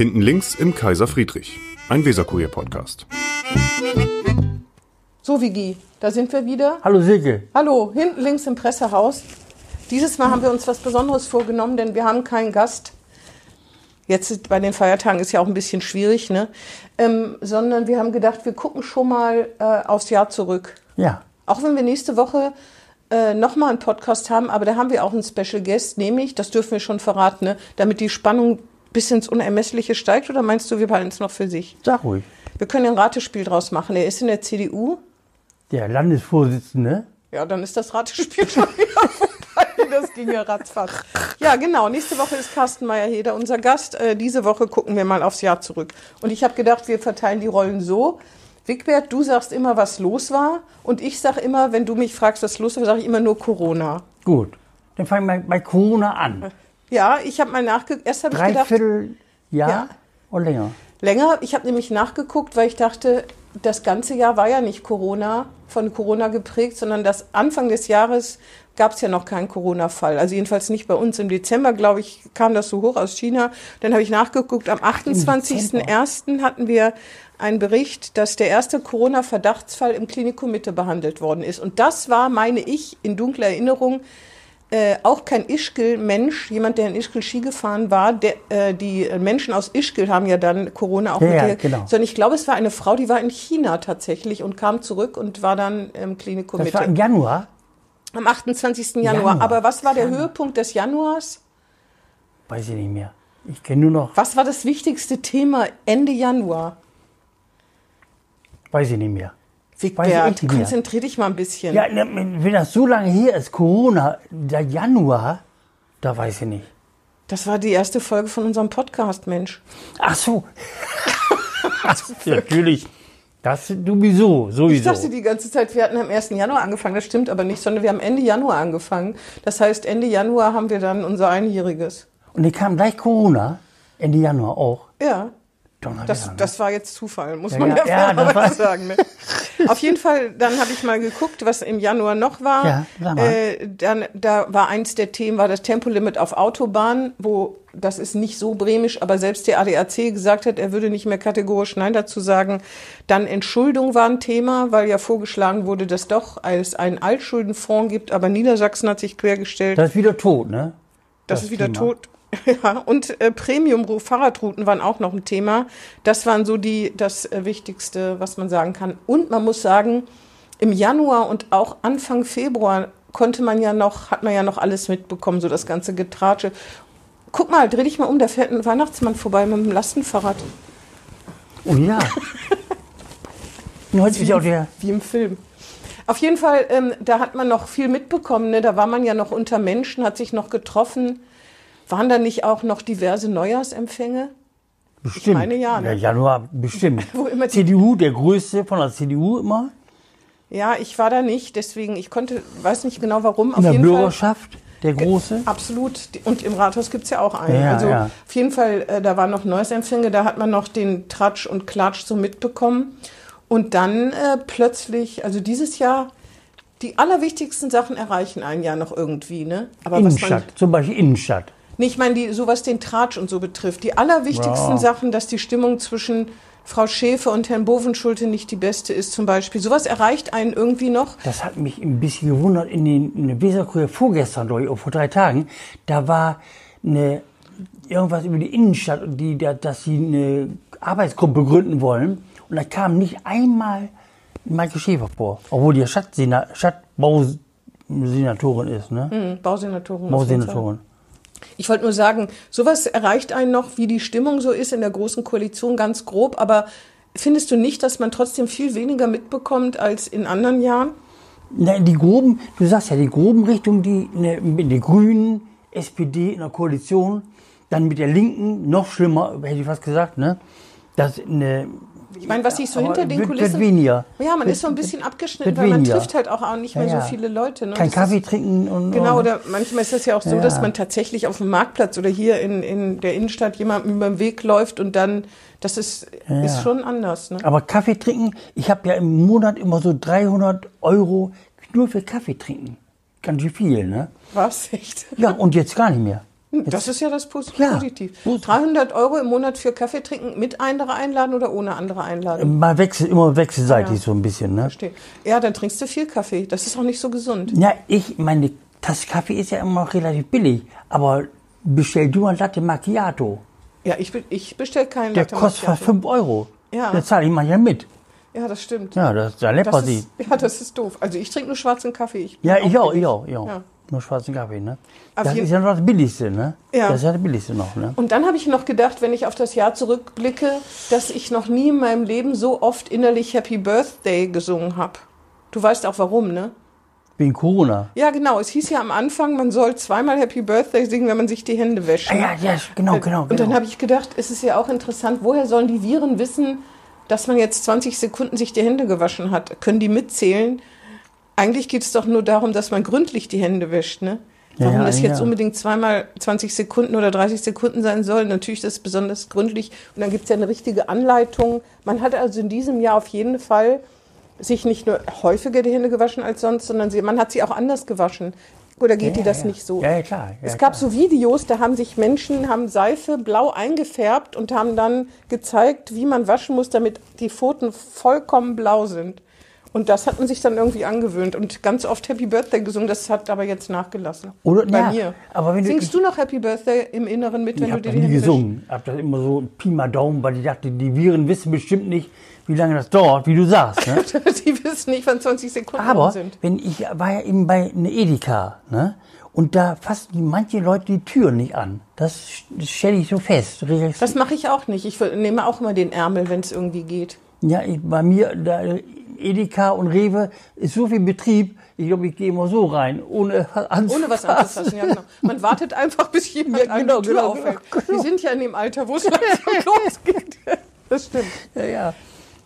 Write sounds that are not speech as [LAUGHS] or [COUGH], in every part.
Hinten links im Kaiser Friedrich, ein Weserkurier-Podcast. So, Vigi, da sind wir wieder. Hallo Silke. Hallo, hinten links im Pressehaus. Dieses Mal haben wir uns was Besonderes vorgenommen, denn wir haben keinen Gast. Jetzt bei den Feiertagen ist ja auch ein bisschen schwierig, ne? Ähm, sondern wir haben gedacht, wir gucken schon mal äh, aufs Jahr zurück. Ja. Auch wenn wir nächste Woche äh, nochmal einen Podcast haben, aber da haben wir auch einen Special Guest, nämlich, das dürfen wir schon verraten, ne? damit die Spannung bis ins Unermessliche steigt, oder meinst du, wir behalten es noch für sich? Sag ruhig. Wir können ein Ratespiel draus machen. Er ist in der CDU. Der Landesvorsitzende. Ja, dann ist das Ratespiel [LAUGHS] schon wieder vorbei. Das ging ja ratzfatz. Ja, genau. Nächste Woche ist Carsten Meyer-Heder unser Gast. Äh, diese Woche gucken wir mal aufs Jahr zurück. Und ich habe gedacht, wir verteilen die Rollen so. Wigbert, du sagst immer, was los war. Und ich sage immer, wenn du mich fragst, was los war, sage ich immer nur Corona. Gut. Dann fangen wir bei Corona an. Ja, ich habe mal nachgeguckt. Erst habe ich gedacht, Dreiviertel Jahr Ja. und länger. länger. Ich habe nämlich nachgeguckt, weil ich dachte, das ganze Jahr war ja nicht Corona, von Corona geprägt, sondern das Anfang des Jahres gab es ja noch keinen Corona-Fall. Also jedenfalls nicht bei uns. Im Dezember, glaube ich, kam das so hoch aus China. Dann habe ich nachgeguckt, am 28.01. hatten wir einen Bericht, dass der erste Corona-Verdachtsfall im Klinikum Mitte behandelt worden ist. Und das war, meine ich, in dunkler Erinnerung, äh, auch kein Ischgl-Mensch, jemand, der in Ischgl Ski gefahren war. Der, äh, die Menschen aus Ischgl haben ja dann Corona auch Ja, mit ja, der, genau. sondern ich glaube, es war eine Frau, die war in China tatsächlich und kam zurück und war dann im Klinikum Das Mitte. war im Januar. Am 28. Januar. Januar. Aber was war der Januar. Höhepunkt des Januars? Weiß ich nicht mehr. Ich kenne nur noch, Was war das wichtigste Thema Ende Januar? weiß ich nicht mehr. Ich Wigbert, konzentrier dich mal ein bisschen. Ja, ne, wenn das so lange her ist, Corona, der Januar, da weiß ich nicht. Das war die erste Folge von unserem Podcast, Mensch. Ach so. [LAUGHS] Natürlich. Das sowieso, Ich sowieso. dachte die ganze Zeit, wir hatten am 1. Januar angefangen. Das stimmt aber nicht, sondern wir haben Ende Januar angefangen. Das heißt, Ende Januar haben wir dann unser Einjähriges. Und dann kam gleich Corona, Ende Januar auch. Ja, das, ne? das war jetzt Zufall, muss Ja, man ja, ja, ja, das war- sagen. Ne? [LAUGHS] Auf jeden Fall, dann habe ich mal geguckt, was im Januar noch war. Ja, sag mal. Äh, dann, da war eins der Themen, war das Tempolimit auf Autobahnen, wo, das ist nicht so bremisch, aber selbst der ADAC gesagt hat, er würde nicht mehr kategorisch Nein dazu sagen. Dann Entschuldung war ein Thema, weil ja vorgeschlagen wurde, dass doch es einen Altschuldenfonds gibt, aber Niedersachsen hat sich quergestellt. Das ist wieder tot, ne? Das, ist wieder Thema. tot. [LAUGHS] Ja, und äh, Premium-Fahrradrouten waren auch noch ein Thema. Das waren so die, das äh, Wichtigste, was man sagen kann. Und man muss sagen, im Januar und auch Anfang Februar konnte man ja noch, hat man ja noch alles mitbekommen, so das ganze Getratsche. Guck mal, dreh dich mal um, da fährt ein Weihnachtsmann vorbei mit dem Lastenfahrrad, Oh ja. Und heute ja auch der, wie im Film. Auf jeden Fall, ähm, da hat man noch viel mitbekommen. Ne? Da war man ja noch unter Menschen, hat sich noch getroffen. Waren da nicht auch noch diverse Neujahrsempfänge? bestimmt. meine ja, ne? Der Januar bestimmt. [LAUGHS] Wo immer CDU, der größte von der CDU immer. Ja, ich war da nicht, deswegen, ich konnte, weiß nicht genau warum. In der jeden Fall. Bürgerschaft, der große. Absolut. Und im Rathaus gibt's ja auch einen. Ja, also ja. auf jeden Fall, äh, da waren noch Neuesempfänge, da hat man noch den Tratsch und Klatsch so mitbekommen. Und dann äh, plötzlich, also dieses Jahr, die allerwichtigsten Sachen erreichen einen ja noch irgendwie, ne? Aber was man, Innenstadt, zum Beispiel Innenstadt. Ich meine, die, so was den Tratsch und so betrifft. Die allerwichtigsten Ja. Sachen, dass die Stimmung zwischen Frau Schäfer und Herrn Bovenschulte nicht die beste ist, zum Beispiel. Sowas erreicht einen irgendwie noch. Das hat mich ein bisschen gewundert in den in der Weserkurier vorgestern, glaube ich, vor drei Tagen. Da war eine, irgendwas über die Innenstadt, und die, da- dass sie eine Arbeitsgruppe gründen wollen. Und da kam nicht einmal Maike Schäfer vor. Obwohl die Stadtbausenatorin ist, ne? Hm, Bausenatorin. Bausenatorin. Ich wollte nur sagen, sowas erreicht einen noch, wie die Stimmung so ist in der Großen Koalition, ganz grob. Aber findest du nicht, dass man trotzdem viel weniger mitbekommt als in anderen Jahren? Na, die groben, du sagst ja, die groben Richtungen, die ne, den Grünen, SPD in der Koalition, dann mit der Linken, noch schlimmer, hätte ich fast gesagt, ne? Das, ne, Ich meine, was sich so hinter den Kulissen. Wird weniger. Ja, man ist so ein bisschen abgeschnitten, weil man trifft halt auch nicht mehr so viele Leute. Ne? Kein Kaffee trinken und. genau, oder manchmal ist das ja auch so, dass man tatsächlich auf dem Marktplatz oder hier in, in der Innenstadt jemandem über den Weg läuft und dann, das ist, ist schon anders. Ne? Aber Kaffee trinken, ich habe ja im Monat immer so 300 Euro nur für Kaffee trinken. Ganz schön viel, ne? Was? [LAUGHS] Echt? Ja, und jetzt gar nicht mehr. Das ist ja das Pos Ja, Positiv. positiv. 300 Euro im Monat für Kaffee trinken mit andere einladen oder ohne andere einladen? Mal wechsel, immer wechselseitig Ja. so ein bisschen, ne? Verstehe. Ja, dann trinkst du viel Kaffee. Das ist auch nicht so gesund. Ja, ich, meine Tasse Kaffee ist ja immer noch relativ billig, aber bestell du mal Latte Macchiato. Ja, ich, ich bestelle keinen Der Latte kostet fast Macchiato. 5 Euro. Ja. Da zahle ich manchmal mit. Ja, das stimmt. Ja, das, da Das sie. ist, [LAUGHS] ja, das ist doof. Also ich trinke nur schwarzen Kaffee. Ich Ja, ich auch, ich auch, ich auch. Ja. Nur schwarzen Kaffee, ne? Auf Das ist ja noch das Billigste, ne? Ja. Das ist ja das Billigste noch, ne? Und dann habe ich noch gedacht, wenn ich auf das Jahr zurückblicke, dass ich noch nie in meinem Leben so oft innerlich Happy Birthday gesungen habe. Du weißt auch warum, ne? Wegen Corona. Ja, genau. Es hieß ja am Anfang, man soll zweimal Happy Birthday singen, wenn man sich die Hände wäscht. Ah, ne? ja, ja, genau, genau. Und dann genau. habe ich gedacht, es ist ja auch interessant, woher sollen die Viren wissen, dass man jetzt 20 Sekunden sich die Hände gewaschen hat? Können die mitzählen? Eigentlich geht es doch nur darum, dass man gründlich die Hände wäscht, ne? Warum ja, das jetzt ja. unbedingt zweimal 20 Sekunden oder 30 Sekunden sein soll, natürlich ist das besonders gründlich. Und dann gibt es ja eine richtige Anleitung. Man hat also in diesem Jahr auf jeden Fall sich nicht nur häufiger die Hände gewaschen als sonst, sondern sie, man hat sie auch anders gewaschen. Oder geht dir Ja, das ja. nicht so? Ja, ja, klar. Es gab klar. so Videos, da haben sich Menschen, haben Seife blau eingefärbt und haben dann gezeigt, wie man waschen muss, damit die Pfoten vollkommen blau sind. Und das hat man sich dann irgendwie angewöhnt und ganz oft Happy Birthday gesungen, das hat aber jetzt nachgelassen. Oder- bei ja, mir. aber wenn du- Singst du noch Happy Birthday im Inneren mit, wenn du dir die nie Hände gesungen. Ich habe das immer so Pi mal Daumen, weil ich dachte, die Viren wissen bestimmt nicht, wie lange das dauert, wie du sagst. Ne? [LAUGHS] Die wissen nicht, wann 20 Sekunden Aber sind. wenn ich war ja eben bei einer Edeka, ne? Und da fassen manche Leute die Türen nicht an. Das stelle ich so fest. Das mache ich auch nicht. Ich nehme auch immer den Ärmel, wenn es irgendwie geht. Ja, ich, bei mir, da, Edeka und Rewe ist so viel Betrieb, ich glaube, ich gehe immer so rein, ohne [LAUGHS] anzufassen. Ohne was anzufassen, ja genau. Man wartet einfach, bis [LAUGHS] jemand Ja, einem genau, die Tür genau, aufhält. genau. Wir sind ja in dem Alter, wo es langsam [LAUGHS] losgeht. Das stimmt. Ja, ja.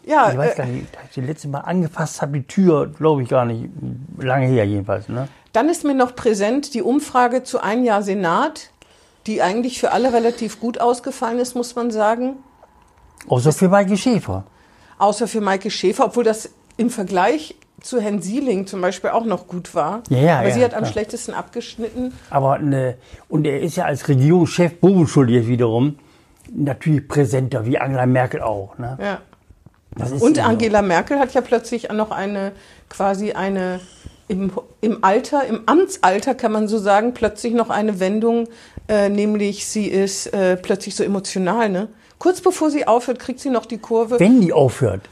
Ja, Ich weiß äh, gar nicht, als ich das letzte Mal angefasst habe, die Tür, glaube ich gar nicht. Lange her jedenfalls, ne? dann ist mir noch präsent die Umfrage zu ein Jahr Senat, die eigentlich für alle relativ gut ausgefallen ist, muss man sagen. Außer für Maike Schäfer. Außer für Maike Schäfer, obwohl das im Vergleich zu Herrn Sieling zum Beispiel auch noch gut war. Ja, ja, Aber ja, sie hat am klar. schlechtesten abgeschnitten. Aber ne, und er ist ja als Regierungschef Bobenschuld jetzt wiederum natürlich präsenter, wie Angela Merkel auch. Ne? Ja. Und ja so. Angela Merkel hat ja plötzlich noch eine, quasi eine, im, im Alter, im Amtsalter kann man so sagen, plötzlich noch eine Wendung, äh, nämlich sie ist äh, plötzlich so emotional, ne? Kurz bevor sie aufhört, kriegt sie noch die Kurve, Wenn die aufhört.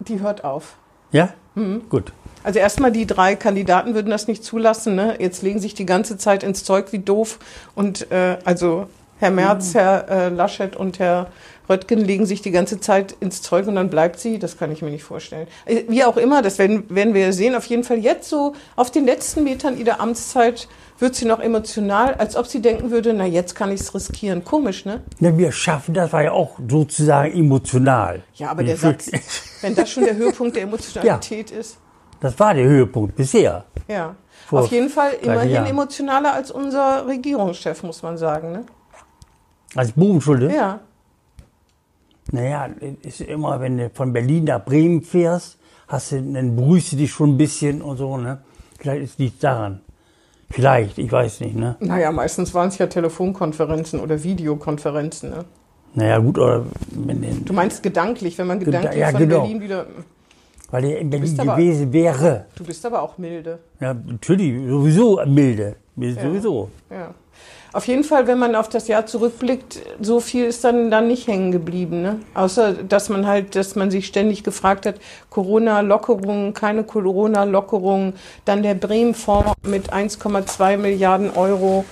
die hört auf. Ja? Mhm. Gut. Also erstmal die drei Kandidaten würden das nicht zulassen, ne? Jetzt legen sich die ganze Zeit ins Zeug wie doof und äh, also Herr Merz, Herr äh, Laschet und Herr Röttgen legen sich die ganze Zeit ins Zeug und dann bleibt sie. Das kann ich mir nicht vorstellen. Äh, Wie auch immer, das werden, werden wir sehen. Auf jeden Fall jetzt so auf den letzten Metern ihrer Amtszeit wird sie noch emotional, als ob sie denken würde, na jetzt kann ich es riskieren. Komisch, ne? Ja, wir schaffen das war ja auch sozusagen emotional. Ja, aber der Satz, wenn das schon der Höhepunkt der Emotionalität [LAUGHS] ist. Das war der Höhepunkt bisher. Ja. Vor Auf jeden Fall 30 immerhin Jahren. emotionaler als unser Regierungschef, muss man sagen. Ne? Als Bobenschulde. Ja. Naja, ist immer, wenn du von Berlin nach Bremen fährst, hast du, dann begrüßt du dich schon ein bisschen und so, ne? Vielleicht ist nichts daran. Vielleicht, ich weiß nicht, ne? Naja, meistens waren es ja Telefonkonferenzen oder Videokonferenzen. Ne? Naja, gut, oder wenn den, Du meinst gedanklich, wenn man gedanklich ja, von genau. Berlin wieder. weil der in Berlin bist aber- gewesen wäre. Du bist aber auch milde. Ja, natürlich, sowieso milde. Sowieso. Ja. Auf jeden Fall, wenn man auf das Jahr zurückblickt, so viel ist dann, dann nicht hängen geblieben. Ne? Außer, dass man halt, dass man sich ständig gefragt hat, Corona-Lockerung, keine Corona-Lockerung, dann der Bremen-Fonds mit 1,2 Milliarden Euro,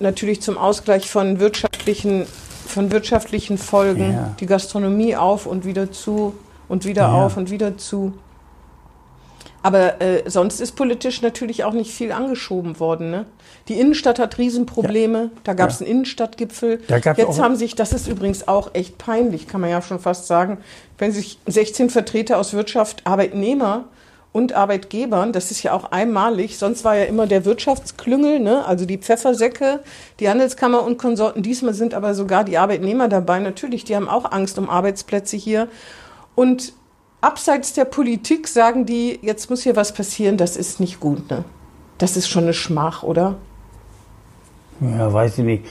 natürlich zum Ausgleich von wirtschaftlichen, von wirtschaftlichen Folgen, Ja. die Gastronomie auf und wieder zu und wieder Ja. auf und wieder zu. Aber äh, sonst ist politisch natürlich auch nicht viel angeschoben worden. Ne? Die Innenstadt hat Riesenprobleme. Da gab es Ja. einen Innenstadtgipfel. Jetzt haben sich, das ist übrigens auch echt peinlich, kann man ja schon fast sagen, wenn sich 16 Vertreter aus Wirtschaft, Arbeitnehmer und Arbeitgebern, das ist ja auch einmalig, sonst war ja immer der Wirtschaftsklüngel, ne? also die Pfeffersäcke, die Handelskammer und Konsorten. Diesmal sind aber sogar die Arbeitnehmer dabei. Natürlich, die haben auch Angst um Arbeitsplätze hier. Und abseits der Politik sagen die, jetzt muss hier was passieren, das ist nicht gut. Ne? Das ist schon eine Schmach, oder? Ja, weiß ich nicht.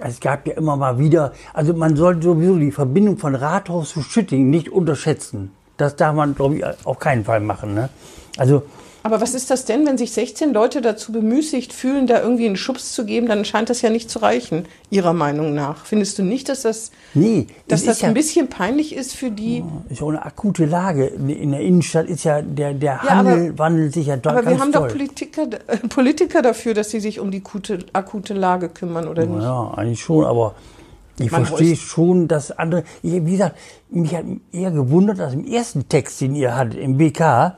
Es gab ja immer mal wieder, also man sollte sowieso die Verbindung von Rathaus zu Schütting nicht unterschätzen. Das darf man, glaube ich, auf keinen Fall machen. Ne? Also aber was ist das denn, wenn sich 16 Leute dazu bemüßigt fühlen, da irgendwie einen Schubs zu geben, dann scheint das ja nicht zu reichen, Ihrer Meinung nach. Findest du nicht, dass das, nee, dass das ja, ein bisschen peinlich ist für die? Ist auch eine akute Lage. In der Innenstadt ist ja der, der Handel ja, aber, wandelt sich ja dort Aber wir haben toll. doch Politiker, äh, Politiker dafür, dass sie sich um die akute, akute Lage kümmern, oder nicht? Ja, eigentlich schon, aber ich Man verstehe schon, dass andere, wie gesagt, mich hat eher gewundert, dass im ersten Text, den ihr hattet, im BK,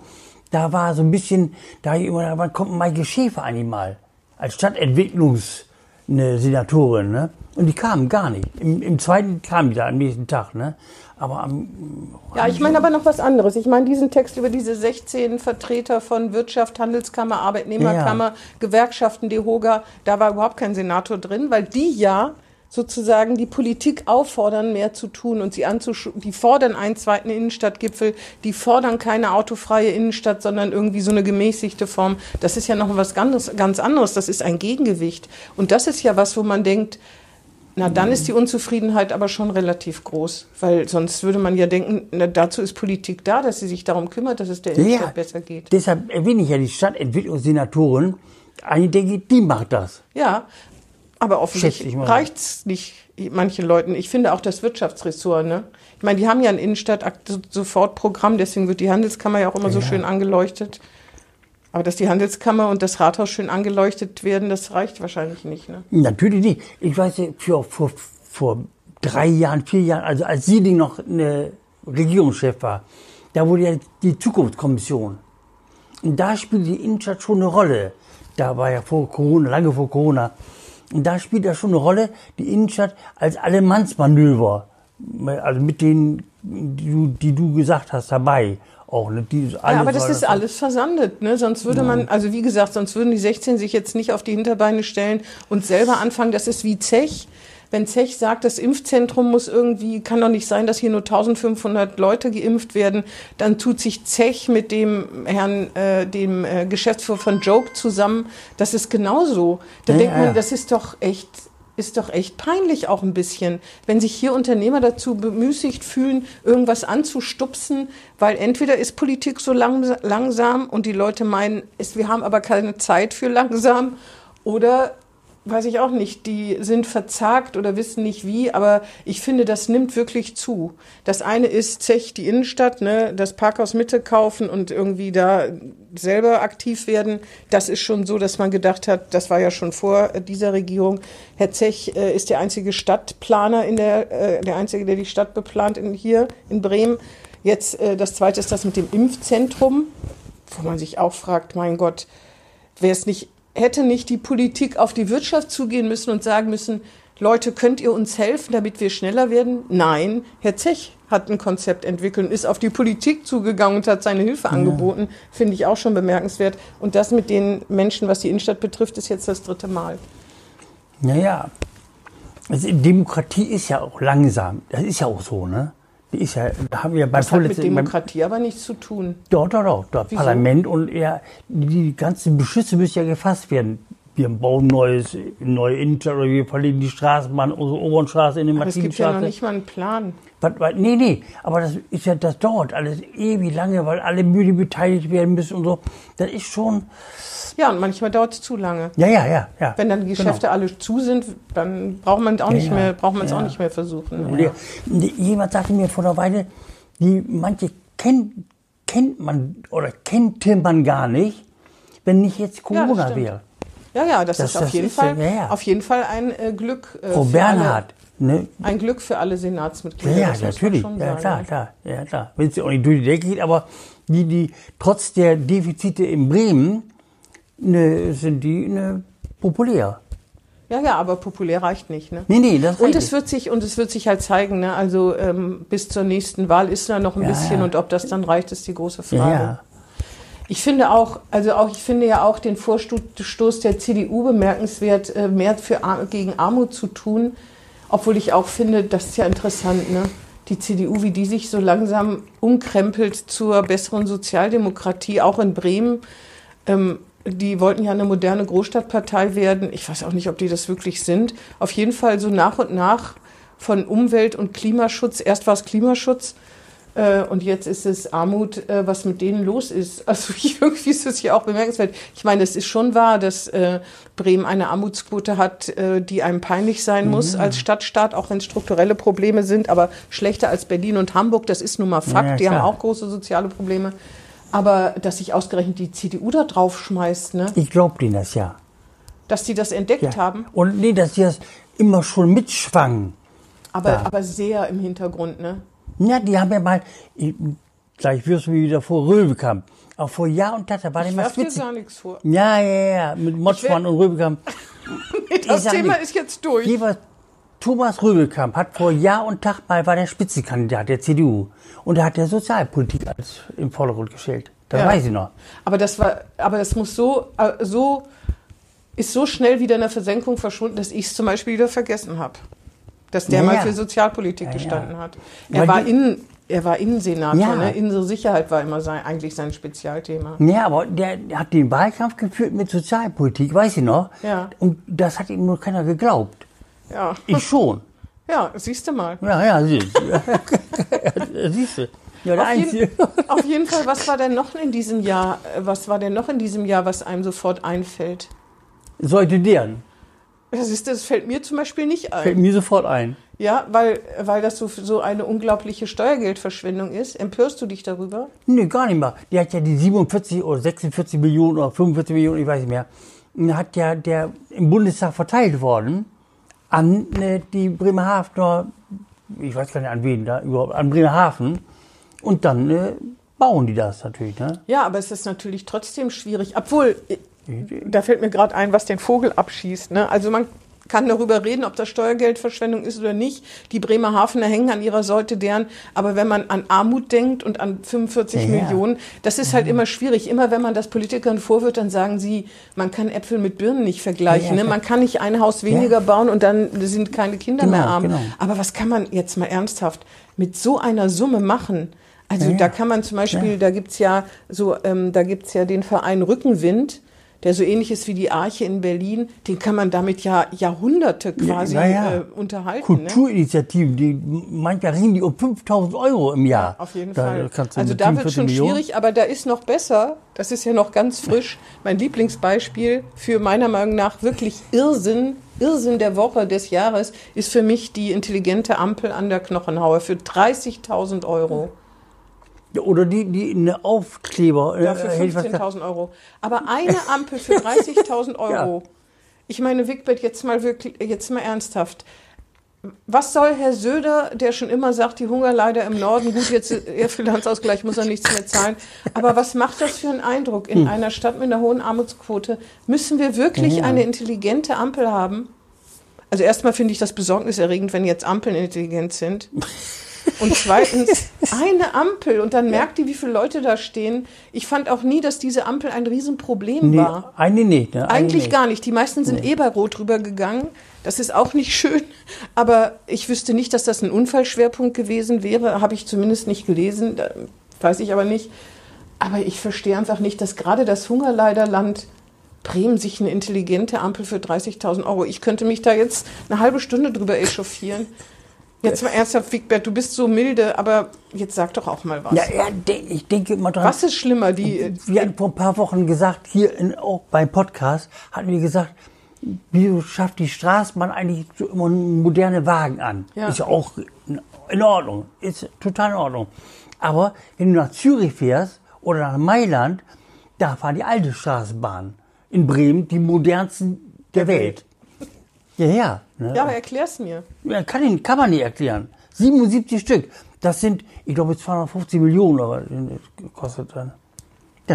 da war so ein bisschen, da immer, wann kommt Maike Schäfer eigentlich mal? Als Stadtentwicklungssenatorin, ne? Und die kamen gar nicht. Im, Im, zweiten kam die da am nächsten Tag, ne? Aber am, Ja, ich meine aber noch was anderes. Ich meine diesen Text über diese 16 Vertreter von Wirtschaft, Handelskammer, Arbeitnehmerkammer, ja. Gewerkschaften, DEHOGA, da war überhaupt kein Senator drin, weil die ja sozusagen die Politik auffordern, mehr zu tun und sie anzusch die fordern einen zweiten Innenstadtgipfel, die fordern keine autofreie Innenstadt, sondern irgendwie so eine gemäßigte Form. Das ist ja noch was ganz, ganz anderes. Das ist ein Gegengewicht. Und das ist ja was, wo man denkt, na, dann ist die Unzufriedenheit aber schon relativ groß, weil sonst würde man ja denken, na, dazu ist Politik da, dass sie sich darum kümmert, dass es der Innenstadt ja, besser geht. Deshalb erwähne ich ja die Stadtentwicklungssenatorin. Eigentlich denke die macht das. Ja, aber offensichtlich reicht es nicht manchen Leuten. Ich finde auch das Wirtschaftsressort, ne? Ich meine, die haben ja ein Innenstadt-Sofortprogramm, deswegen wird die Handelskammer ja auch immer ja. so schön angeleuchtet. Aber dass die Handelskammer und das Rathaus schön angeleuchtet werden, das reicht wahrscheinlich nicht, ne? Natürlich nicht. Ich weiß ja, für, vor, vor drei Jahren, vier Jahren, also als Sieding noch eine Regierungschef war, da wurde ja die Zukunftskommission. Und da spielte die Innenstadt schon eine Rolle. Da war ja vor Corona, lange vor Corona, und da spielt das schon eine Rolle, die Innenstadt als Allemannsmanöver, also mit denen, die du, die du gesagt hast, dabei. Auch, ne? die, ja, aber das ist alles versandet, ne? Sonst würde ja. man, also wie gesagt, sonst würden die 16 sich jetzt nicht auf die Hinterbeine stellen und selber anfangen. Das ist wie Zech wenn Zech sagt, das Impfzentrum muss irgendwie, kann doch nicht sein, dass hier nur 1500 Leute geimpft werden, dann tut sich Zech mit dem Herrn, äh, dem äh, Geschäftsführer von Joke zusammen. Das ist genauso. Da ja, denkt man, ja. das ist doch echt ist doch echt peinlich auch ein bisschen, wenn sich hier Unternehmer dazu bemüßigt fühlen, irgendwas anzustupsen, weil entweder ist Politik so lang, langsam und die Leute meinen, es, wir haben aber keine Zeit für langsam, oder weiß ich auch nicht, die sind verzagt oder wissen nicht wie, aber ich finde, das nimmt wirklich zu. Das eine ist Zech, die Innenstadt, ne, das Parkhaus Mitte kaufen und irgendwie da selber aktiv werden. Das ist schon so, dass man gedacht hat, das war ja schon vor dieser Regierung. Herr Zech äh, ist der einzige Stadtplaner in der, äh, der einzige, der die Stadt beplant in, hier in Bremen. Jetzt äh, das zweite ist das mit dem Impfzentrum, wo man sich auch fragt, mein Gott, wäre es nicht hätte nicht die Politik auf die Wirtschaft zugehen müssen und sagen müssen, Leute, könnt ihr uns helfen, damit wir schneller werden? Nein, Herr Zech hat ein Konzept entwickelt und ist auf die Politik zugegangen und hat seine Hilfe ja. angeboten. Finde ich auch schon bemerkenswert. Und das mit den Menschen, was die Innenstadt betrifft, ist jetzt das dritte Mal. Naja, also Demokratie ist ja auch langsam. Das ist ja auch so, ne? Die ist ja, da haben wir beim das hat mit Demokratie beim, aber nichts zu tun. Doch, doch, doch. Das Parlament und ja, die ganzen Beschlüsse müssen ja gefasst werden. Wir bauen neues, neue Innenstadt oder wir verlegen die Straßenbahn, unsere Obernstraße in den Martinstraße. Es gibt ja noch nicht mal einen Plan. Was, was, nee, nee, aber das ist ja, das dauert alles ewig lange, weil alle Müde beteiligt werden müssen und so. Das ist schon, ja, und manchmal dauert es zu lange. Ja, ja, ja, ja. Wenn dann die Geschäfte genau. alle zu sind, dann braucht man es auch ja, nicht mehr, braucht man es ja. auch nicht mehr versuchen. Ja. Jemand sagte mir vor einer Weile, die manche kennt, kennt man oder kannte man gar nicht, wenn nicht jetzt Corona wäre. Ja, ja, das, das ist, auf, das jeden ist, Fall, auf jeden Fall ein äh, Glück. Äh, Frau Bernhard. Ne? Ein Glück für alle Senatsmitglieder. Ja, ja natürlich. Ja, klar, klar. Ja, klar. Wenn es auch nicht durch die Decke geht, aber die, die trotz der Defizite in Bremen ne, sind die ne, populär. Ja, ja, aber populär reicht nicht. Ne? Nee, nee, das reicht und es wird sich Und es wird sich halt zeigen, ne? also ähm, bis zur nächsten Wahl ist da noch ein ja, bisschen ja. und ob das dann reicht, ist die große Frage. Ja. Ich finde auch, also auch, ich finde ja auch den Vorstoß der CDU bemerkenswert, äh, mehr für, gegen Armut zu tun, obwohl ich auch finde, das ist ja interessant, ne? Die CDU, wie die sich so langsam umkrempelt zur besseren Sozialdemokratie, auch in Bremen. Ähm, die wollten ja eine moderne Großstadtpartei werden. Ich weiß auch nicht, ob die das wirklich sind. Auf jeden Fall so nach und nach von Umwelt- und Klimaschutz. Erst war es Klimaschutz äh, und jetzt ist es Armut, äh, was mit denen los ist. [LAUGHS] Also irgendwie ist es hier auch bemerkenswert. Ich meine, es ist schon wahr, dass äh, Bremen eine Armutsquote hat, äh, die einem peinlich sein muss Mhm. als Stadtstaat, auch wenn es strukturelle Probleme sind, aber schlechter als Berlin und Hamburg, das ist nun mal Fakt. Ja, die haben auch große soziale Probleme. Aber dass sich ausgerechnet die CDU da drauf schmeißt, ne? Ich glaube denen das ja. dass die das entdeckt ja. haben, Und nee, dass sie das immer schon mitschwangen. aber, aber sehr im Hintergrund, ne? Ja, die haben ja mal, ich, gleich wirst du mir wieder vor Röbekamp. Auch vor Jahr und Tag, da war Ich mal dir gar nichts vor. Ja, ja, ja, mit Motschmann und Röbekamp. [LAUGHS] Das sag Thema nicht. ist jetzt durch. Jeweils Thomas Röbekamp hat vor Jahr und Tag mal, war der Spitzenkandidat der CDU. Und da hat der Sozialpolitik als im Vordergrund gestellt. Das Ja. weiß ich noch. Aber das war, aber das muss so, äh, so, ist so schnell wieder in der Versenkung verschwunden, dass ich es zum Beispiel wieder vergessen habe. Dass der Ja, mal für Sozialpolitik Ja, gestanden hat. Er Weil war Innen, er war Innensenator, Ja. ne? Innere Sicherheit war immer sein, eigentlich sein Spezialthema. Ja, aber der hat den Wahlkampf geführt mit Sozialpolitik, weiß ich noch. Ja. Und das hat ihm nur keiner geglaubt. Ja, Ich schon. ja, siehst du mal. Ja, ja, siehst [LAUGHS] du. Ja, siehst du. Ja, der Auf jeden, [LAUGHS] auf jeden Fall, was war denn noch in diesem Jahr, äh, was war denn noch in diesem Jahr, was einem sofort einfällt? Sollte deren. Das, ist, das fällt mir zum Beispiel nicht ein. Fällt mir sofort ein. Ja, weil, weil das so, so eine unglaubliche Steuergeldverschwendung ist. Empörst du dich darüber? Nee, gar nicht mal. Der hat ja die 47 oder 46 Millionen oder 45 Millionen, ich weiß nicht mehr, hat ja der im Bundestag verteilt worden an äh, die Bremerhavener, ich weiß gar nicht an wen da überhaupt, an Bremerhaven. Und dann äh, bauen die das natürlich, ne? Ja, aber es ist natürlich trotzdem schwierig. Obwohl, da fällt mir gerade ein, was den Vogel abschießt. Ne? Also man kann darüber reden, ob das Steuergeldverschwendung ist oder nicht. Die Bremerhavener hängen an ihrer Sorte deren. Aber wenn man an Armut denkt und an 45 Ja, ja. Millionen, das ist halt immer schwierig. Immer wenn man das Politikern vorwirft, dann sagen sie, man kann Äpfel mit Birnen nicht vergleichen. Ja, ne? ja. Man kann nicht ein Haus weniger bauen und dann sind keine Kinder Genau, mehr arm. genau. Aber was kann man jetzt mal ernsthaft mit so einer Summe machen? Also Ja, ja. da kann man zum Beispiel, Ja. da gibt's ja so, ähm, da gibt's ja den Verein Rückenwind, der so ähnlich ist wie die Arche in Berlin. Den kann man damit ja Jahrhunderte quasi Ja, ja. Äh, unterhalten. Ne? Kulturinitiativen, die manchmal reden die um 5000 Euro im Jahr. Auf jeden Da Fall. Also da wird 47 schon Millionen- schwierig, aber da ist noch besser. Das ist ja noch ganz frisch. Mein Lieblingsbeispiel für meiner Meinung nach wirklich Irrsinn, Irrsinn der Woche des Jahres ist für mich die intelligente Ampel an der Knochenhaue für 30.000 Euro. Oder die, die eine Aufkleber. Ja, für hätte ich was gesagt. 15.000 Euro. Aber eine [LAUGHS] Ampel für 30.000 Euro. Ich meine, Wigbert, jetzt mal wirklich, jetzt mal ernsthaft. Was soll Herr Söder, der schon immer sagt, die Hungerleider im Norden, gut, jetzt äh, Finanzausgleich muss er nichts mehr zahlen. Aber was macht das für einen Eindruck? Hm. In einer Stadt mit einer hohen Armutsquote müssen wir wirklich Ja. eine intelligente Ampel haben? Also erstmal finde ich das besorgniserregend, wenn jetzt Ampeln intelligent sind. [LAUGHS] Und zweitens, eine Ampel und dann merkt die, wie viele Leute da stehen. Ich fand auch nie, dass diese Ampel ein Riesenproblem Nee, war. eine nicht. Ne? Eine Eigentlich nicht. gar nicht. Die meisten sind eh bei Rot drüber gegangen. Das ist auch nicht schön. Aber ich wüsste nicht, dass das ein Unfallschwerpunkt gewesen wäre. Habe ich zumindest nicht gelesen. Weiß ich aber nicht. Aber ich verstehe einfach nicht, dass gerade das Hungerleiderland Bremen sich eine intelligente Ampel für 30.000 Euro. Ich könnte mich da jetzt eine halbe Stunde drüber echauffieren. Jetzt mal ernsthaft, Wigbert, du bist so milde, aber jetzt sag doch auch mal was. Ja, ja, ich denke immer dran. Was ist schlimmer, die, Wir hatten vor ein paar Wochen gesagt, hier in, auch beim Podcast, hatten wir gesagt, wieso schafft die Straßenbahn eigentlich so immer moderne Wagen an? Ja. Ist ja auch in- in Ordnung, ist total in Ordnung. Aber wenn du nach Zürich fährst oder nach Mailand, da fahren die alte Straßenbahn. In Bremen die modernsten der, Welt. Ja, ja. Ne? Ja, aber erklär's mir. Ja, kann, ihn, kann man nicht erklären. 77 Stück. Das sind, ich glaube, 250 Millionen, aber das kostet dann.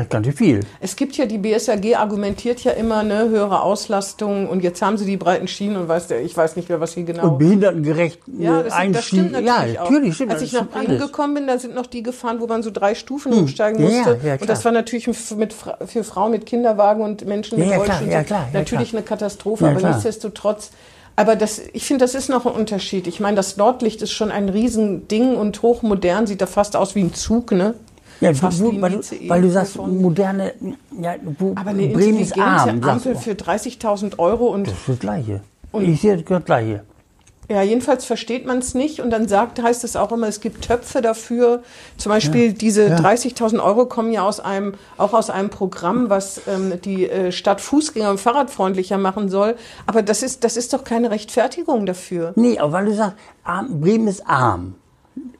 Ist ganz viel. Es gibt ja, die BSAG argumentiert ja immer eine höhere Auslastung und jetzt haben sie die breiten Schienen und weiß der, ich weiß nicht mehr, was sie genau. Und behindertengerecht ja, das, ein das stimmt natürlich ja, auch. natürlich stimmt Als ich nach Bremen. Hm. gekommen bin, da sind noch die gefahren, wo man so drei Stufen hochsteigen Ja, musste. ja, ja, und das war natürlich mit, für Frauen mit Kinderwagen und Menschen mit Ja, ja, klar, ja, klar, ja, natürlich klar. eine Katastrophe, Ja, aber nichtsdestotrotz. Aber das, ich finde, das ist noch ein Unterschied. Ich meine, das Nordlicht ist schon ein Riesending und hochmodern, sieht da fast aus wie ein Zug, ne? Ja, fast du, weil, du, weil du sagst, moderne, ja, wo, Aber eine Bremen ist arm. Ampel du. für 30.000 Euro und Das ist das Gleiche. ich sehe das Gleiche. Ja, jedenfalls versteht man es nicht und dann sagt, heißt es auch immer, es gibt Töpfe dafür. Zum Beispiel diese ja. 30.000 Euro kommen ja aus einem, auch aus einem Programm, was ähm, die äh, Stadt Fußgänger und Fahrradfreundlicher machen soll. Aber das ist, das ist doch keine Rechtfertigung dafür. Nee, aber weil du sagst, arm, Bremen ist arm.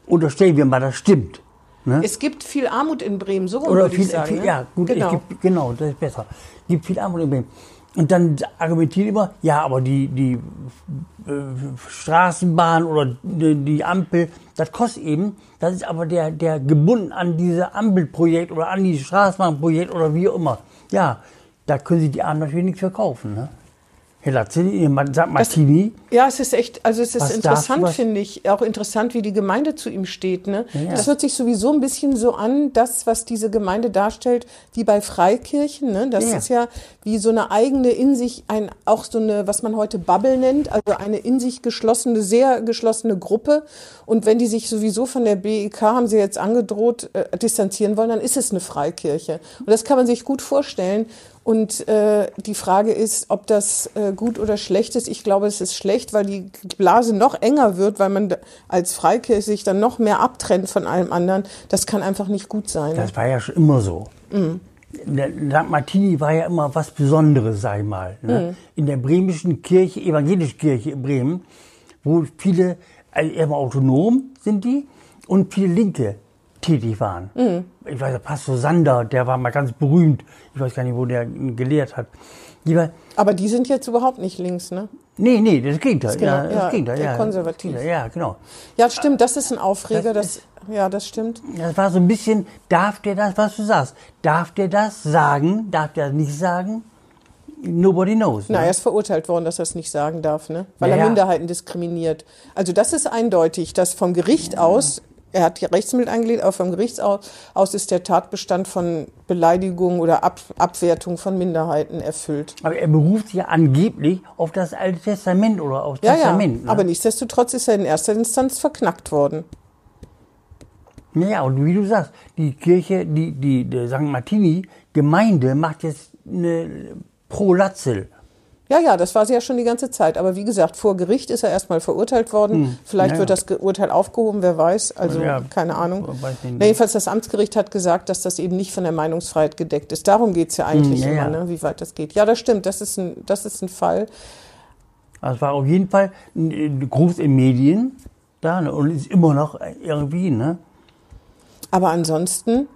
Unterstellen wir mal, das stimmt. Ne? Es gibt viel Armut in Bremen, so Oder würde viel, ich sagen. viel, ne? ja, gut, genau. gibt, genau, das ist besser. Es gibt viel Armut in Bremen. Und dann argumentiert immer, ja, aber die, die äh, Straßenbahn oder die, die Ampel, das kostet eben, das ist aber der, der gebunden an diese Ampelprojekt oder an dieses Straßenbahnprojekt oder wie auch immer. Ja, da können Sie die Armen natürlich nichts verkaufen. Ne? Ma- sagt Martini, Ja, es ist echt, also es ist Was interessant, finde ich. Auch interessant, wie die Gemeinde zu ihm steht. Ne? Ja, ja. Das hört sich sowieso ein bisschen so an, das, was diese Gemeinde darstellt, wie bei Freikirchen. Ne? Das ja. ist ja wie so eine eigene in sich, ein, auch so eine, was man heute Bubble nennt, also eine in sich geschlossene, sehr geschlossene Gruppe. Und wenn die sich sowieso von der BEK, haben sie jetzt angedroht, äh, distanzieren wollen, dann ist es eine Freikirche. Und das kann man sich gut vorstellen. Und äh, die Frage ist, ob das äh, gut oder schlecht ist. Ich glaube, es ist schlecht, weil die Blase noch enger wird, weil man als Freikirche sich dann noch mehr abtrennt von allem anderen. Das kann einfach nicht gut sein. Ne? das war ja schon immer so. Der St. Martini war ja immer was Besonderes, sag ich mal. Ne? In der bremischen Kirche, evangelische Kirche in Bremen, wo viele, also immer autonom sind die und viele Linke tätig waren. Ich weiß, der Pastor Sander, der war mal ganz berühmt. Ich weiß gar nicht, wo der gelehrt hat. Die war, Aber die sind jetzt überhaupt nicht links, ne? nee, nee, das Gegenteil. genau, ja, das ja, Gegenteil, ja. konservativ. Ja, genau. Ja, stimmt, das ist ein Aufreger. Das Das, ja, das stimmt. Das war so ein bisschen, darf der das, was du sagst, darf der das sagen, darf der das nicht sagen? Nobody knows. Na, ne? er ist verurteilt worden, dass er es nicht sagen darf, ne? Weil Ja, er. Minderheiten diskriminiert. Also das ist eindeutig, dass vom Gericht aus, er hat die Rechtsmittel eingelegt, aber vom Gericht aus, aus ist der Tatbestand von Beleidigung oder Ab, Abwertung von Minderheiten erfüllt. Aber er beruft sich ja angeblich auf das Alte Testament oder auf Ja, ja, Testament. ne? aber nichtsdestotrotz ist er in erster Instanz verknackt worden. Ja, und wie du sagst, die Kirche, die, die, die St. Martini Gemeinde macht jetzt eine pro Latzel. Ja, ja, das war sie ja schon die ganze Zeit. Aber wie gesagt, vor Gericht ist er erstmal verurteilt worden. Vielleicht Hm. ja, wird das Urteil aufgehoben, wer weiß. Also Ja, keine Ahnung. Na, jedenfalls das Amtsgericht hat gesagt, dass das eben nicht von der Meinungsfreiheit gedeckt ist. Darum geht's ja eigentlich Hm, ja, immer, ne, wie weit das geht. Ja, das stimmt. Das ist ein, das ist ein Fall. Das war auf jeden Fall ein- groß in Medien da ne? und ist immer noch irgendwie, ne? Aber ansonsten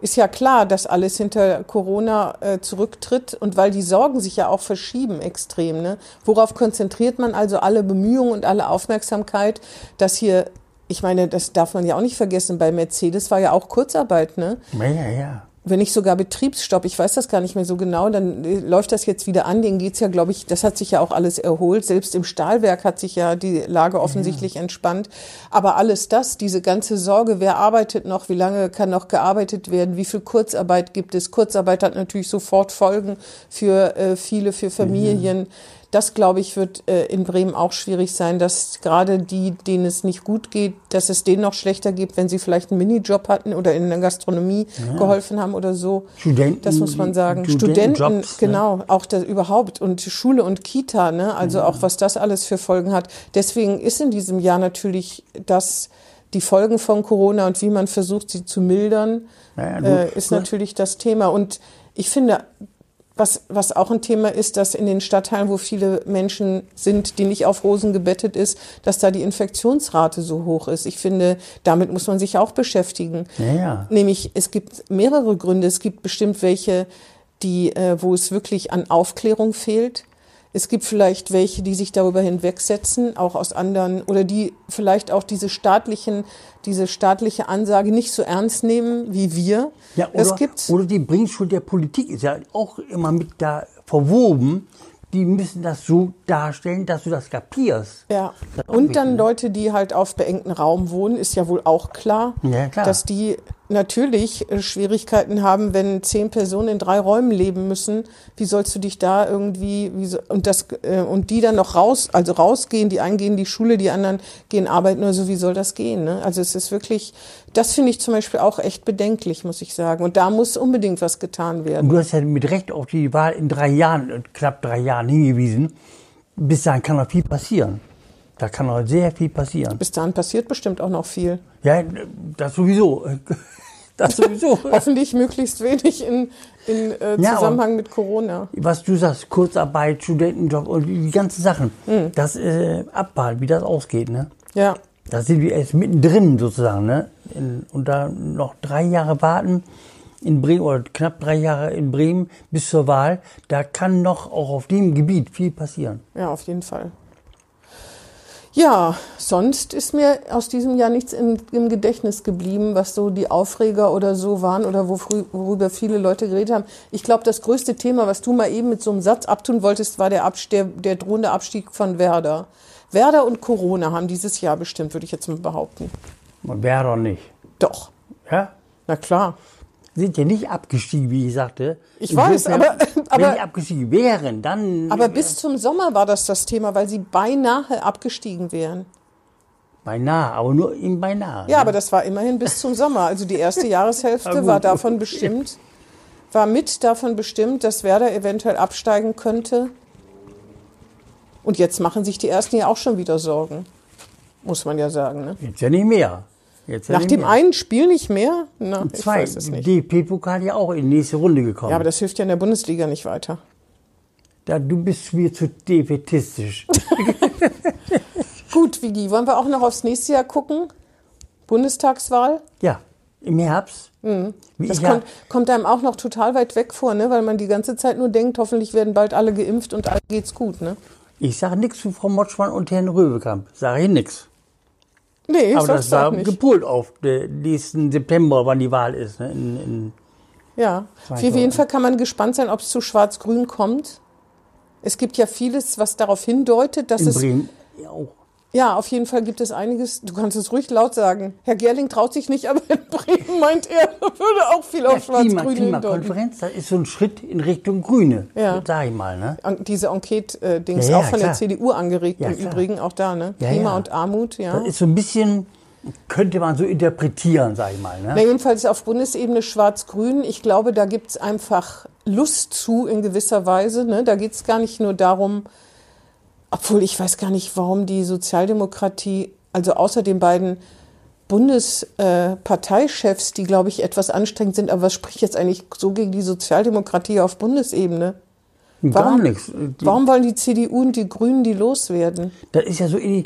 ist ja klar, dass alles hinter Corona äh, zurücktritt und weil die Sorgen sich ja auch verschieben extrem. Ne? Worauf konzentriert man also alle Bemühungen und alle Aufmerksamkeit, dass hier, ich meine, das darf man ja auch nicht vergessen, bei Mercedes war ja auch Kurzarbeit, ne? Ja, ja, ja. Wenn nicht sogar Betriebsstopp, ich weiß das gar nicht mehr so genau, dann äh, läuft das jetzt wieder an. Denen geht's ja, glaube ich, das hat sich ja auch alles erholt. Selbst im Stahlwerk hat sich ja die Lage offensichtlich entspannt. Aber alles das, diese ganze Sorge, wer arbeitet noch, wie lange kann noch gearbeitet werden, wie viel Kurzarbeit gibt es. Kurzarbeit hat natürlich sofort Folgen für äh, viele, für Familien. Das, glaube ich, wird äh, in Bremen auch schwierig sein, dass gerade die, denen es nicht gut geht, dass es denen noch schlechter geht, wenn sie vielleicht einen Minijob hatten oder in der Gastronomie geholfen haben oder so. Studenten, Das muss man sagen. Studentenjobs, Studenten, ne? genau, auch das überhaupt und Schule und Kita, ne? Also auch was das alles für Folgen hat. Deswegen ist in diesem Jahr natürlich das die Folgen von Corona und wie man versucht, sie zu mildern, Ja, ja, du- äh, ist du- natürlich das Thema. Und ich finde, was, was auch ein Thema ist, dass in den Stadtteilen, wo viele Menschen sind, die nicht auf Rosen gebettet ist, dass da die Infektionsrate so hoch ist. Ich finde, damit muss man sich auch beschäftigen. Ja, ja. Nämlich, es gibt mehrere Gründe. Es gibt bestimmt welche, die, äh, wo es wirklich an Aufklärung fehlt. Es gibt vielleicht welche, die sich darüber hinwegsetzen, auch aus anderen, oder die vielleicht auch diese staatlichen, diese staatliche Ansage nicht so ernst nehmen wie wir. Ja, das oder, gibt's. oder die Bringschuld der Politik ist ja auch immer mit da verwoben. Die müssen das so darstellen, dass du das kapierst. Ja. Das Und dann ne? Leute, die halt auf beengten Raum wohnen, ist ja wohl auch klar, Ja, klar. dass die natürlich äh, Schwierigkeiten haben, wenn zehn Personen in drei Räumen leben müssen. Wie sollst du dich da irgendwie wie so, und das äh, und die dann noch raus, also rausgehen, die einen gehen die Schule, die anderen gehen arbeiten oder so, wie soll das gehen? Ne? Also es ist wirklich, das finde ich zum Beispiel auch echt bedenklich, muss ich sagen. Und da muss unbedingt was getan werden. Und du hast ja mit Recht auf die Wahl in drei Jahren, knapp drei Jahren hingewiesen. Bis dahin kann noch viel passieren. Da kann noch sehr viel passieren. Bis dahin passiert bestimmt auch noch viel. Ja, das sowieso. [LAUGHS] Das sowieso. [LAUGHS] Hoffentlich möglichst wenig in, in äh, Ja, Zusammenhang mit Corona. Was du sagst, Kurzarbeit, Studentenjob und die ganzen Sachen, Hm. das äh, abwarten, wie das ausgeht. Ne? Ja, Da sind wir erst mittendrin sozusagen. Ne? In, und da noch drei Jahre warten in Bremen oder knapp drei Jahre in Bremen bis zur Wahl, da kann noch auch auf dem Gebiet viel passieren. ja, auf jeden Fall. Ja, sonst ist mir aus diesem Jahr nichts im, im Gedächtnis geblieben, was so die Aufreger oder so waren oder worüber viele Leute geredet haben. Ich glaube, das größte Thema, was du mal eben mit so einem Satz abtun wolltest, war der, Abst der, der drohende Abstieg von Werder. Werder und Corona haben dieses Jahr bestimmt, würde ich jetzt mal behaupten. Und wer doch nicht. Doch, Ja? na klar. Sind ja nicht abgestiegen, wie ich sagte. Ich weiß, Insofern, aber- aber- wenn [LAUGHS] die abgestiegen wären, dann Aber bis zum Sommer war das das Thema, weil sie beinahe abgestiegen wären. beinahe, aber nur eben beinahe. Ja, aber das war immerhin bis zum Sommer. Also die erste [LAUGHS] Jahreshälfte war davon bestimmt, war mit davon bestimmt, dass Werder eventuell absteigen könnte. Und jetzt machen sich die ersten ja auch schon wieder Sorgen. Muss man ja sagen. Ne? Jetzt ja nicht mehr. Jetzt Nach dem einen Spiel nicht mehr? Na, ich Zwei, weiß es nicht. DP-Pokal ja auch in die nächste Runde gekommen. Ja, aber das hilft ja in der Bundesliga nicht weiter. da, du bist mir zu defetistisch. [LAUGHS] Gut, Vigi, wollen wir auch noch aufs nächste Jahr gucken? Bundestagswahl? ja, im Herbst. Mhm. Das kommt, kommt einem auch noch total weit weg vor, ne? weil man die ganze Zeit nur denkt, hoffentlich werden bald alle geimpft und allen geht's gut. Ne? ich sage nichts zu Frau Motschmann und Herrn Röwekamp. Sage ich nichts. Nee, Aber das war nicht. gepolt auf den nächsten September, wann die Wahl ist. Ne? In, in, Ja, auf jeden. Fall kann man gespannt sein, ob es zu Schwarz-Grün kommt. Es gibt ja vieles, was darauf hindeutet, dass in es. Bremen ja auch. Ja, auf jeden Fall gibt es einiges. Du kannst es ruhig laut sagen. Herr Gerling traut sich nicht, aber in Bremen meint er, würde auch viel Ja, auf Klima, Schwarz-Grün hindeuten. Klimakonferenz, das ist so ein Schritt in Richtung Grüne, Ja. sag ich mal. Ne? Diese Enquete-Dings Ja, ja, auch von klar. der CDU angeregt, Ja, im. Übrigen auch da, ne? Ja, Klima ja. und Armut, ja. Das ist so ein bisschen, könnte man so interpretieren, sag ich mal. Na, Ne? jedenfalls auf Bundesebene schwarz-grün. Ich glaube, da gibt es einfach Lust zu in gewisser Weise. Ne? Da geht es gar nicht nur darum, obwohl ich weiß gar nicht, warum die Sozialdemokratie, also außer den beiden Bundesparteichefs, die, glaube ich, etwas anstrengend sind, aber was spricht jetzt eigentlich so gegen die Sozialdemokratie auf Bundesebene? Gar warum- nichts. Die- Warum wollen die CDU und die Grünen die loswerden? Das ist ja so, wie,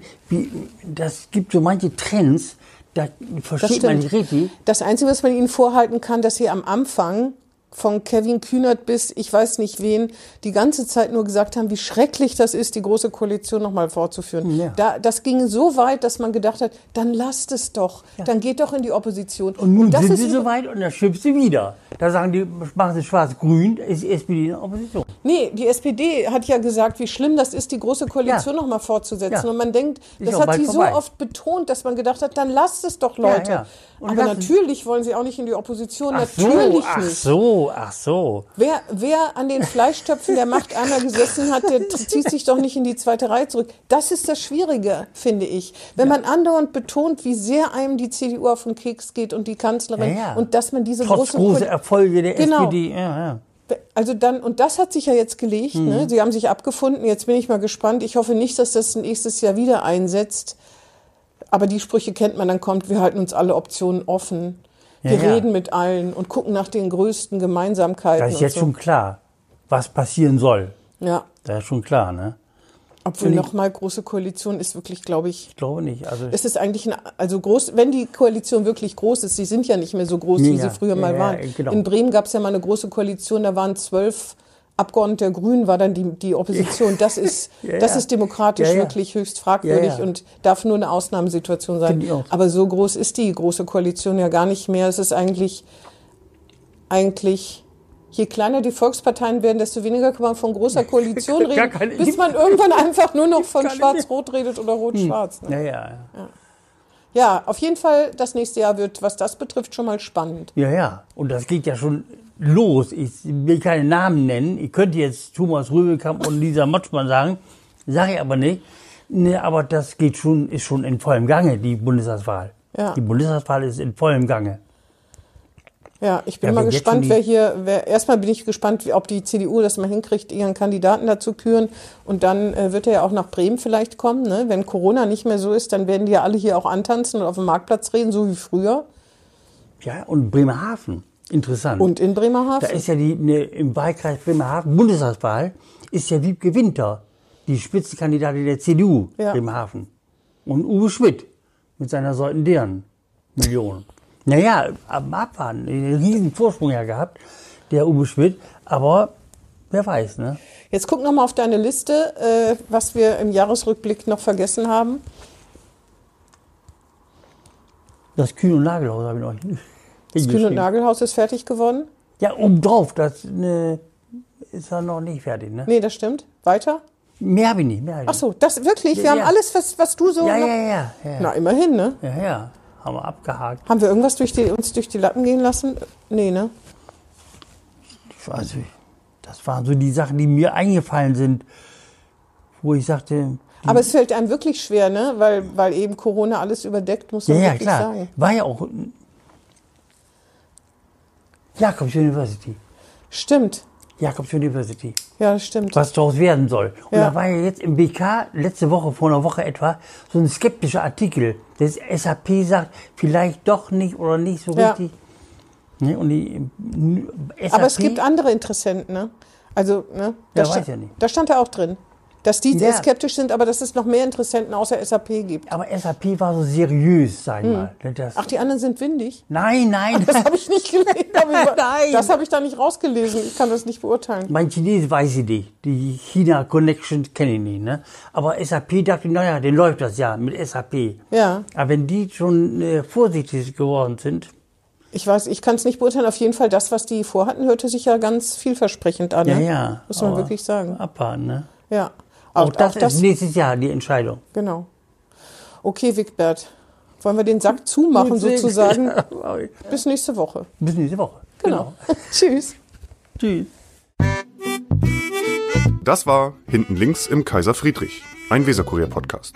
das gibt so manche Trends, da versteht man nicht richtig. Das Einzige, was man ihnen vorhalten kann, dass sie am Anfang von Kevin Kühnert bis ich weiß nicht wen die ganze Zeit nur gesagt haben, wie schrecklich das ist, die große Koalition nochmal fortzuführen. Ja. Da, das ging so weit, dass man gedacht hat, dann lasst es doch, dann geht doch in die Opposition. Und nun das sind ist sie so weit und dann schimpft sie wieder. Da sagen die, machen sie schwarz-grün, da ist die SPD in der Opposition. Nee, die SPD hat ja gesagt, wie schlimm das ist, die große Koalition Ja. noch mal fortzusetzen. Ja. Und man denkt, Ist das hat sie so vorbei. oft betont, dass man gedacht hat, dann lasst es doch, Leute. ja. Und Aber natürlich wollen sie auch nicht in die Opposition. Ach so, natürlich ach nicht. so, ach so. Wer, wer an den Fleischtöpfen der Macht einmal gesessen hat, der zieht sich doch nicht in die zweite Reihe zurück. Das ist das Schwierige, finde ich. Wenn man andauernd betont, wie sehr einem die CDU auf den Keks geht und die Kanzlerin Ja, ja. und dass man diese Trotz großen großer Ko- Erfolge der Genau. SPD. Ja, ja. also dann, und das hat sich ja jetzt gelegt, Mhm. ne? Sie haben sich abgefunden, jetzt bin ich mal gespannt. Ich hoffe nicht, dass das nächstes Jahr wieder einsetzt. Aber die Sprüche kennt man, dann kommt, wir halten uns alle Optionen offen. Wir Ja, ja. reden mit allen und gucken nach den größten Gemeinsamkeiten. Das ist jetzt so. schon klar, was passieren soll. Ja, Das ist schon klar, ne? obwohl nochmal große Koalition ist wirklich, glaube ich, Ich glaube nicht. Also es ist eigentlich ein, also groß, wenn die Koalition wirklich groß ist, sie sind ja nicht mehr so groß, wie Ja, sie früher mal ja, waren. genau. In Bremen gab es ja mal eine große Koalition, da waren zwölf Abgeordnete der Grünen, war dann die, die Opposition. Das ist, [LAUGHS] Ja, das ja. ist demokratisch Ja, wirklich höchst fragwürdig und darf nur eine Ausnahmesituation sein. Aber so groß ist die große Koalition ja gar nicht mehr. Es ist eigentlich, eigentlich, je kleiner die Volksparteien werden, desto weniger kann man von großer [LAUGHS] Koalition reden, bis man irgendwann einfach nur noch von Schwarz-Rot redet oder Rot-Schwarz. Ne? Ja, ja. Ja, auf jeden Fall, das nächste Jahr wird, was das betrifft, schon mal spannend. Ja, ja. Und das geht ja schon los. Ich will keine Namen nennen. Ich könnte jetzt Thomas Rübekamp und Lisa Motschmann sagen, sage ich aber nicht. Nee, aber das geht schon, ist schon in vollem Gange, die Bundestagswahl. Ja. Die Bundestagswahl ist in vollem Gange. Ja, ich bin Ja, mal gespannt, wer hier, wer, erstmal bin ich gespannt, ob die CDU das mal hinkriegt, ihren Kandidaten dazu küren. Und dann äh, wird er ja auch nach Bremen vielleicht kommen. Ne? Wenn Corona nicht mehr so ist, dann werden die ja alle hier auch antanzen und auf dem Marktplatz reden, so wie früher. Ja, und Bremerhaven. Interessant. Und in da Bremerhaven. ist ja die, ne, im Wahlkreis Bremerhaven, Bundestagswahl, ist ja Wiebke Winter, die Spitzenkandidatin der CDU, Ja. Bremerhaven. Und Uwe Schmidt mit seiner Säuten deren Millionen. Naja, am Abfahren, einen riesen Vorsprung ja gehabt, der Uwe Schmidt, aber wer weiß, ne? Jetzt guck noch mal auf deine Liste, äh, was wir im Jahresrückblick noch vergessen haben. Das Kühn- und Nagelhaus habe ich noch Das Kühn- und. Nagelhaus ist fertig geworden. Ja, obendrauf, das ne, ist ja noch nicht fertig, ne? Nee, das stimmt. Weiter? Mehr habe ich nicht, mehr habe ich Ach so, das wirklich. Wir Ja, haben ja. alles, was, was du so. nicht. Ja, noch, ja, ja, ja, ja. Na, immerhin, ne? Ja, ja, haben wir abgehakt. Haben wir irgendwas durch die, uns durch die Lappen gehen lassen? Nee, ne? Ich weiß nicht. Das waren so die Sachen, die mir eingefallen sind, wo ich sagte, Aber es fällt einem wirklich schwer, ne? Weil, weil eben Corona alles überdeckt, muss ja, man ja, wirklich klar, sagen. war ja auch Jakobs University. Stimmt. Jakobs University, Ja, das stimmt. was daraus werden soll. Und Ja. da war ja jetzt im BK letzte Woche, vor einer Woche etwa, so ein skeptischer Artikel. Das SAP sagt, vielleicht doch nicht oder nicht so Ja. richtig. Ne, und die SAP, Aber es gibt andere Interessenten, ne? Also, ne? Da, Ja, weiß ja nicht. da stand ja auch drin. Dass die Ja. skeptisch sind, aber dass es noch mehr Interessenten außer SAP gibt. aber SAP war so seriös, sag ich mal. Das, Hm. Ach, die anderen sind windig? nein, nein. [LAUGHS] Das habe ich nicht gelesen. [LAUGHS] Nein. Das habe ich da nicht rausgelesen. Ich kann das nicht beurteilen. Mein Chinesisch weiß ich nicht. Die China-Connection kenne ich nicht. Ne? Aber SAP dachte ich, naja, den läuft das ja mit SAP. Ja. Aber wenn die schon äh, vorsichtig geworden sind, Ich weiß, ich kann es nicht beurteilen. Auf jeden Fall, das, was die vorhatten, hörte sich ja ganz vielversprechend an. ja, ne? ja. Muss man wirklich sagen. Abwarten, ne? Ja. Auch, das, ist nächstes Jahr die Entscheidung. Genau. Okay, Wigbert. Wollen wir den Sack zumachen sozusagen? [LAUGHS] Bis nächste Woche. Bis nächste Woche. Genau. [LAUGHS] Tschüss. Tschüss. Das war Hinten links im Kaiser Friedrich, ein Weserkurier-Podcast.